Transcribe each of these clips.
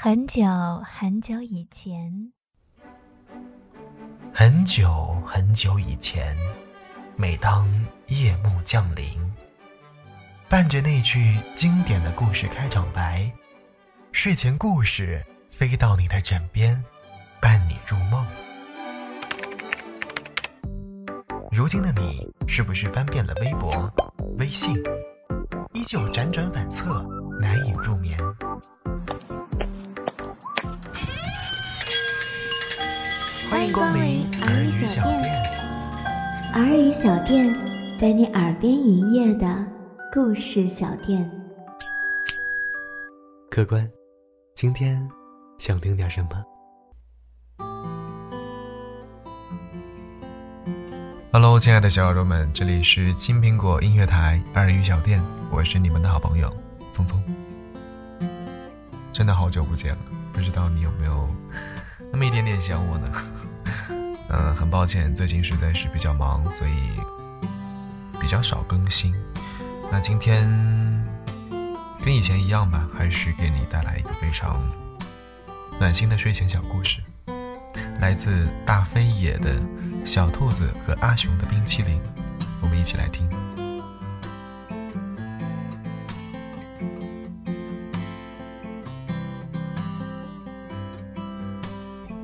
很久很久以前，很久很久以前，每当夜幕降临，伴着那句经典的故事开场白，睡前故事飞到你的枕边，伴你入梦。如今的你，是不是翻遍了微博、微信，依旧辗转反侧，难以入眠？欢迎光临儿语小店。儿语小店，在你耳边营业的故事小店。客官，今天想听点什么？Hello，亲爱的小耳朵们，这里是青苹果音乐台儿语小店，我是你们的好朋友聪聪。真的好久不见了，不知道你有没有？那么一点点想我呢，嗯，很抱歉，最近实在是比较忙，所以比较少更新。那今天跟以前一样吧，还是给你带来一个非常暖心的睡前小故事，来自大飞野的《小兔子和阿雄的冰淇淋》，我们一起来听。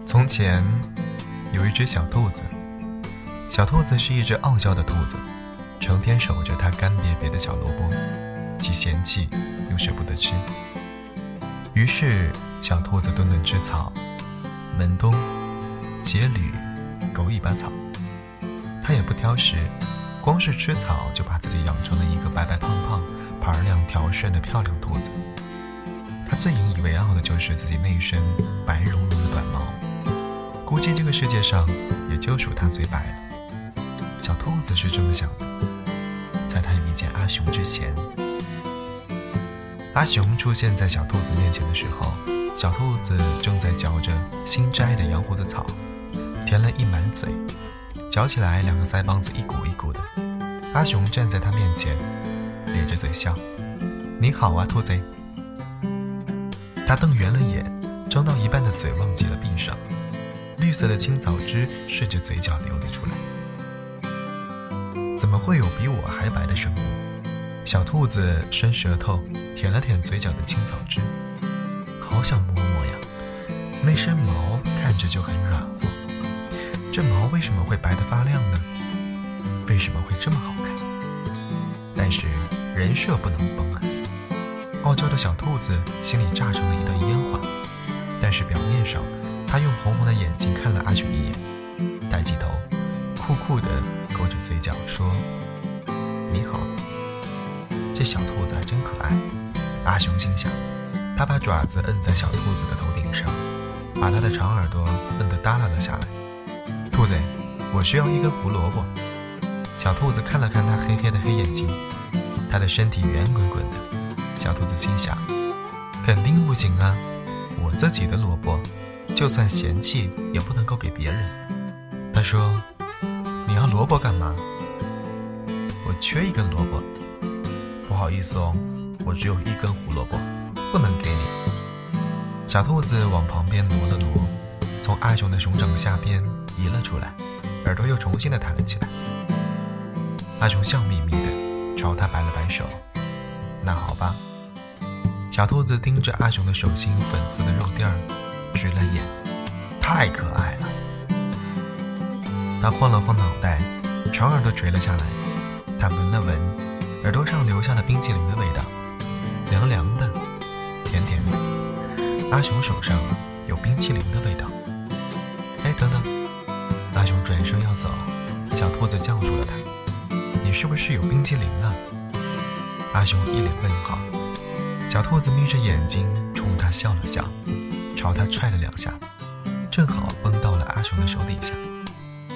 从前，有一只小兔子。小兔子是一只傲娇的兔子，成天守着它干瘪瘪的小萝卜，既嫌弃又舍不得吃。于是，小兔子顿顿吃草，门冬、结缕、狗尾巴草。它也不挑食，光是吃草就把自己养成了一个白白胖胖、盘量条顺的漂亮兔子。它最引以为傲的就是自己那一身白。估计这个世界上也就属它最白了。小兔子是这么想的。在它遇见阿雄之前，阿雄出现在小兔子面前的时候，小兔子正在嚼着新摘的羊胡子草，填了一满嘴，嚼起来两个腮帮子一鼓一鼓的。阿雄站在他面前，咧着嘴笑：“你好啊，兔子。”他瞪圆了眼，张到一半的嘴忘记了闭上。绿色的青草汁顺着嘴角流了出来。怎么会有比我还白的生物？小兔子伸舌头舔了舔嘴角的青草汁，好想摸摸呀。那身毛看着就很软和，这毛为什么会白得发亮呢？为什么会这么好看？但是人设不能崩啊！傲娇的小兔子心里炸成了一团烟花，但是表面上。他用红红的眼睛看了阿雄一眼，抬起头，酷酷地勾着嘴角说：“你好。”这小兔子还真可爱。阿雄心想，他把爪子摁在小兔子的头顶上，把它的长耳朵摁得耷拉了下来。兔子，我需要一根胡萝卜。小兔子看了看他黑黑的黑眼睛，他的身体圆滚滚的。小兔子心想，肯定不行啊，我自己的萝卜。就算嫌弃，也不能够给别人。他说：“你要萝卜干嘛？我缺一根萝卜。不好意思哦，我只有一根胡萝卜，不能给你。”小兔子往旁边挪了挪，从阿雄的熊掌下边移了出来，耳朵又重新的弹了起来。阿雄笑眯眯的朝他摆了摆手：“那好吧。”小兔子盯着阿雄的手心粉色的肉垫儿。直了眼，太可爱了。他晃了晃脑袋，长耳朵垂了下来。他闻了闻耳朵上留下的冰淇淋的味道，凉凉的，甜甜的。阿雄手上有冰淇淋的味道。哎，等等！阿雄转身要走，小兔子叫住了他：“你是不是有冰淇淋啊？”阿雄一脸问号。小兔子眯着眼睛冲他笑了笑。朝他踹了两下，正好崩到了阿雄的手底下。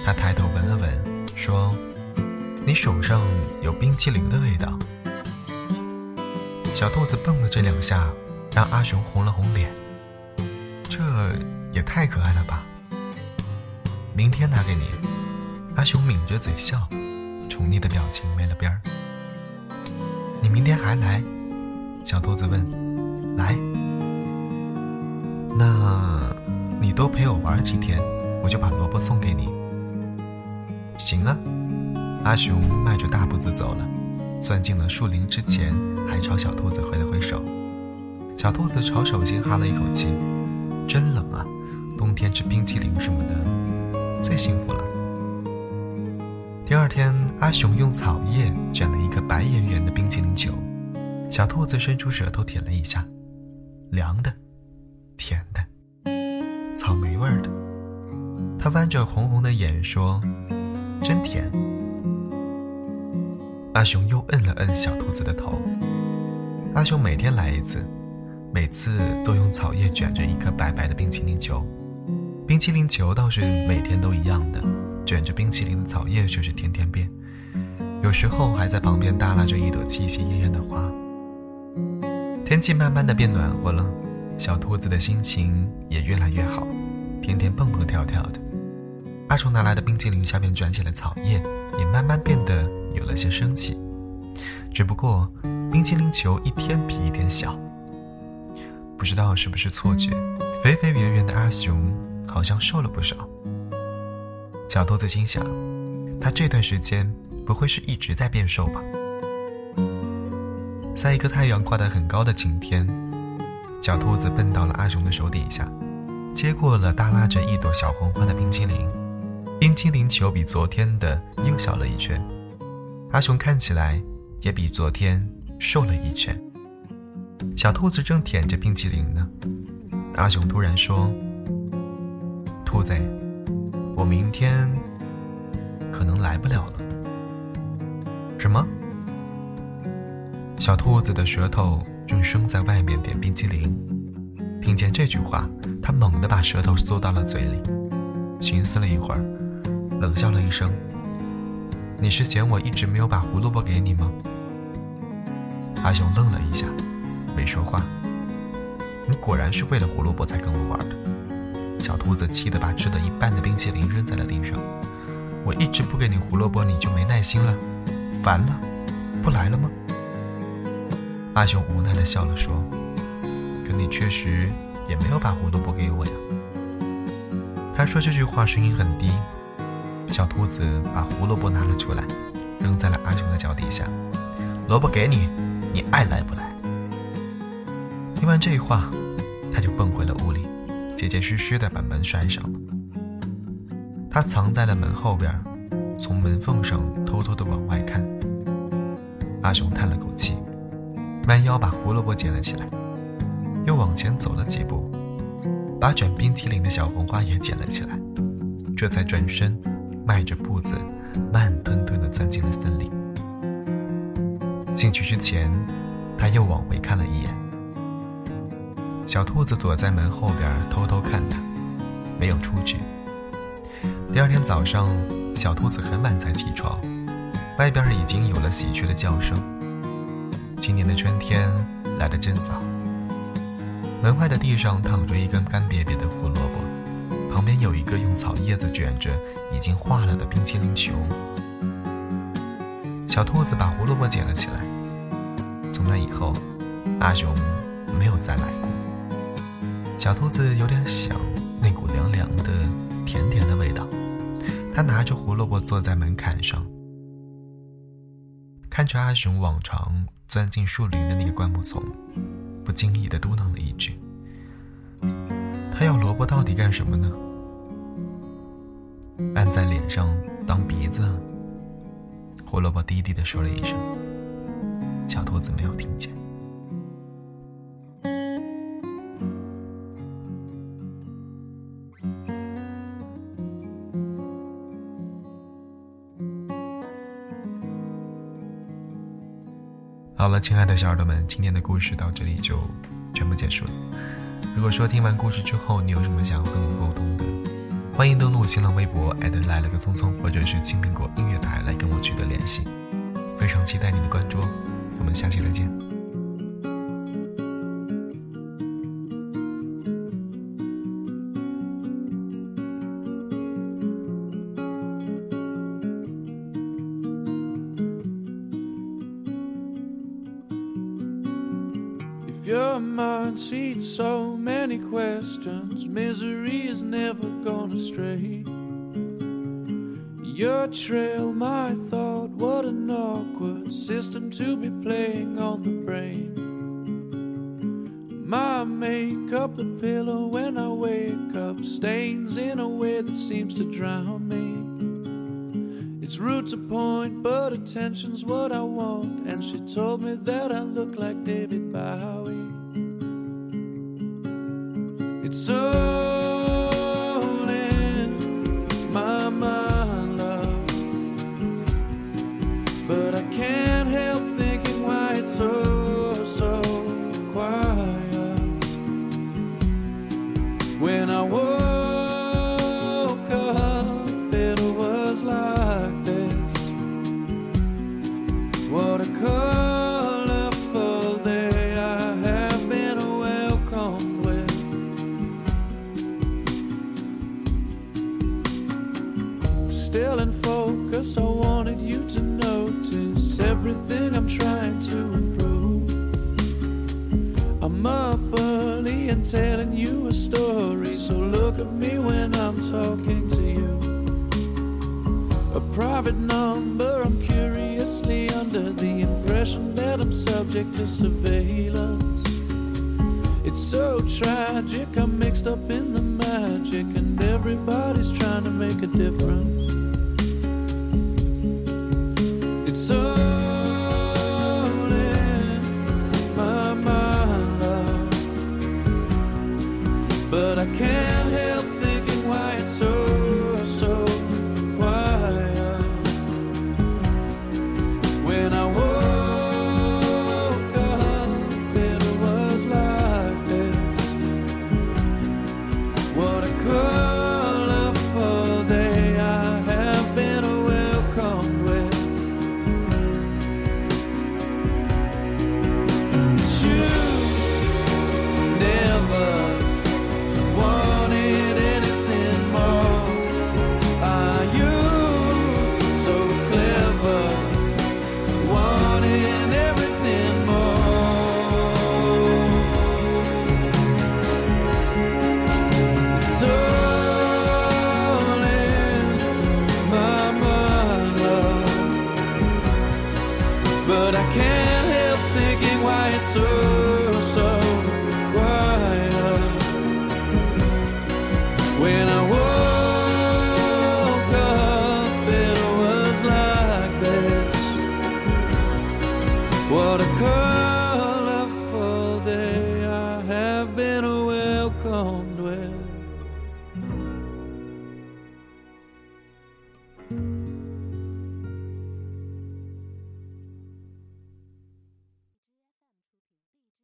他抬头闻了闻，说：“你手上有冰淇淋的味道。”小兔子蹦了这两下，让阿雄红了红脸。这也太可爱了吧！明天拿给你。阿雄抿着嘴笑，宠溺的表情没了边儿。你明天还来？小兔子问。来。那，你多陪我玩几天，我就把萝卜送给你。行啊。阿雄迈着大步子走了，钻进了树林之前，还朝小兔子挥了挥手。小兔子朝手心哈了一口气，真冷啊！冬天吃冰淇淋什么的，最幸福了。第二天，阿雄用草叶卷了一个白圆圆的冰淇淋球，小兔子伸出舌头舔了一下，凉的，甜的，草莓味儿的。他弯着红红的眼说：“真甜。”阿雄又摁了摁小兔子的头。阿雄每天来一次，每次都用草叶卷着一颗白白的冰淇淋球。冰淇淋球倒是每天都一样的，卷着冰淇淋的草叶却是天天变。有时候还在旁边耷拉着一朵气息艳艳的花。天气慢慢的变暖和了，小兔子的心情也越来越好，天天蹦蹦跳跳的。阿雄拿来的冰淇淋下面卷起了草叶，也慢慢变得。有了些生气，只不过冰淇淋球一天比一天小。不知道是不是错觉，肥肥圆圆的阿雄好像瘦了不少。小兔子心想，他这段时间不会是一直在变瘦吧？在一个太阳挂得很高的晴天，小兔子蹦到了阿雄的手底下，接过了耷拉着一朵小红花的冰淇淋。冰淇淋球比昨天的又小了一圈。阿雄看起来也比昨天瘦了一圈。小兔子正舔着冰淇淋呢，阿雄突然说：“兔子，我明天可能来不了了。”什么？小兔子的舌头正生在外面点冰淇淋，听见这句话，他猛地把舌头缩到了嘴里，寻思了一会儿，冷笑了一声。你是嫌我一直没有把胡萝卜给你吗？阿雄愣了一下，没说话。你果然是为了胡萝卜才跟我玩的。小兔子气得把吃的一半的冰淇淋扔在了地上。我一直不给你胡萝卜，你就没耐心了，烦了，不来了吗？阿雄无奈的笑了说：“可你确实也没有把胡萝卜给我呀。”他说这句话声音很低。小兔子把胡萝卜拿了出来，扔在了阿雄的脚底下。萝卜给你，你爱来不来？听完这话，他就蹦回了屋里，结结实实的把门拴上了。他藏在了门后边，从门缝上偷偷的往外看。阿雄叹了口气，弯腰把胡萝卜捡了起来，又往前走了几步，把卷冰淇淋的小红花也捡了起来，这才转身。迈着步子，慢吞吞地钻进了森林。进去之前，他又往回看了一眼。小兔子躲在门后边偷偷看他，没有出去。第二天早上，小兔子很晚才起床，外边已经有了喜鹊的叫声。今年的春天来得真早。门外的地上躺着一根干瘪瘪的胡萝卜。旁边有一个用草叶子卷着、已经化了的冰淇淋球。小兔子把胡萝卜捡了起来。从那以后，阿雄没有再来过。小兔子有点想那股凉凉的、甜甜的味道。他拿着胡萝卜坐在门槛上，看着阿雄往常钻进树林的那个灌木丛，不经意的嘟囔了一句：“他要萝卜到底干什么呢？”按在脸上当鼻子，胡萝卜低低的说了一声，小兔子没有听见。好了，亲爱的小耳朵们，今天的故事到这里就全部结束了。如果说听完故事之后，你有什么想要跟我沟通的？欢迎登录新浪微博来了个匆匆，或者是青苹果音乐台来跟我取得联系。非常期待你的关注哦，我们下期再见。Your mind seats so many questions, misery is never gonna stray. Your trail, my thought, what an awkward system to be playing on the brain. My makeup, the pillow when I wake up, stains in a way that seems to drown me. It's rude to point, but attention's what I want. And she told me that I look like David Bowie. It's so to surveillance. It's so tragic, I'm mixed up in the magic, and everybody's trying to make a difference.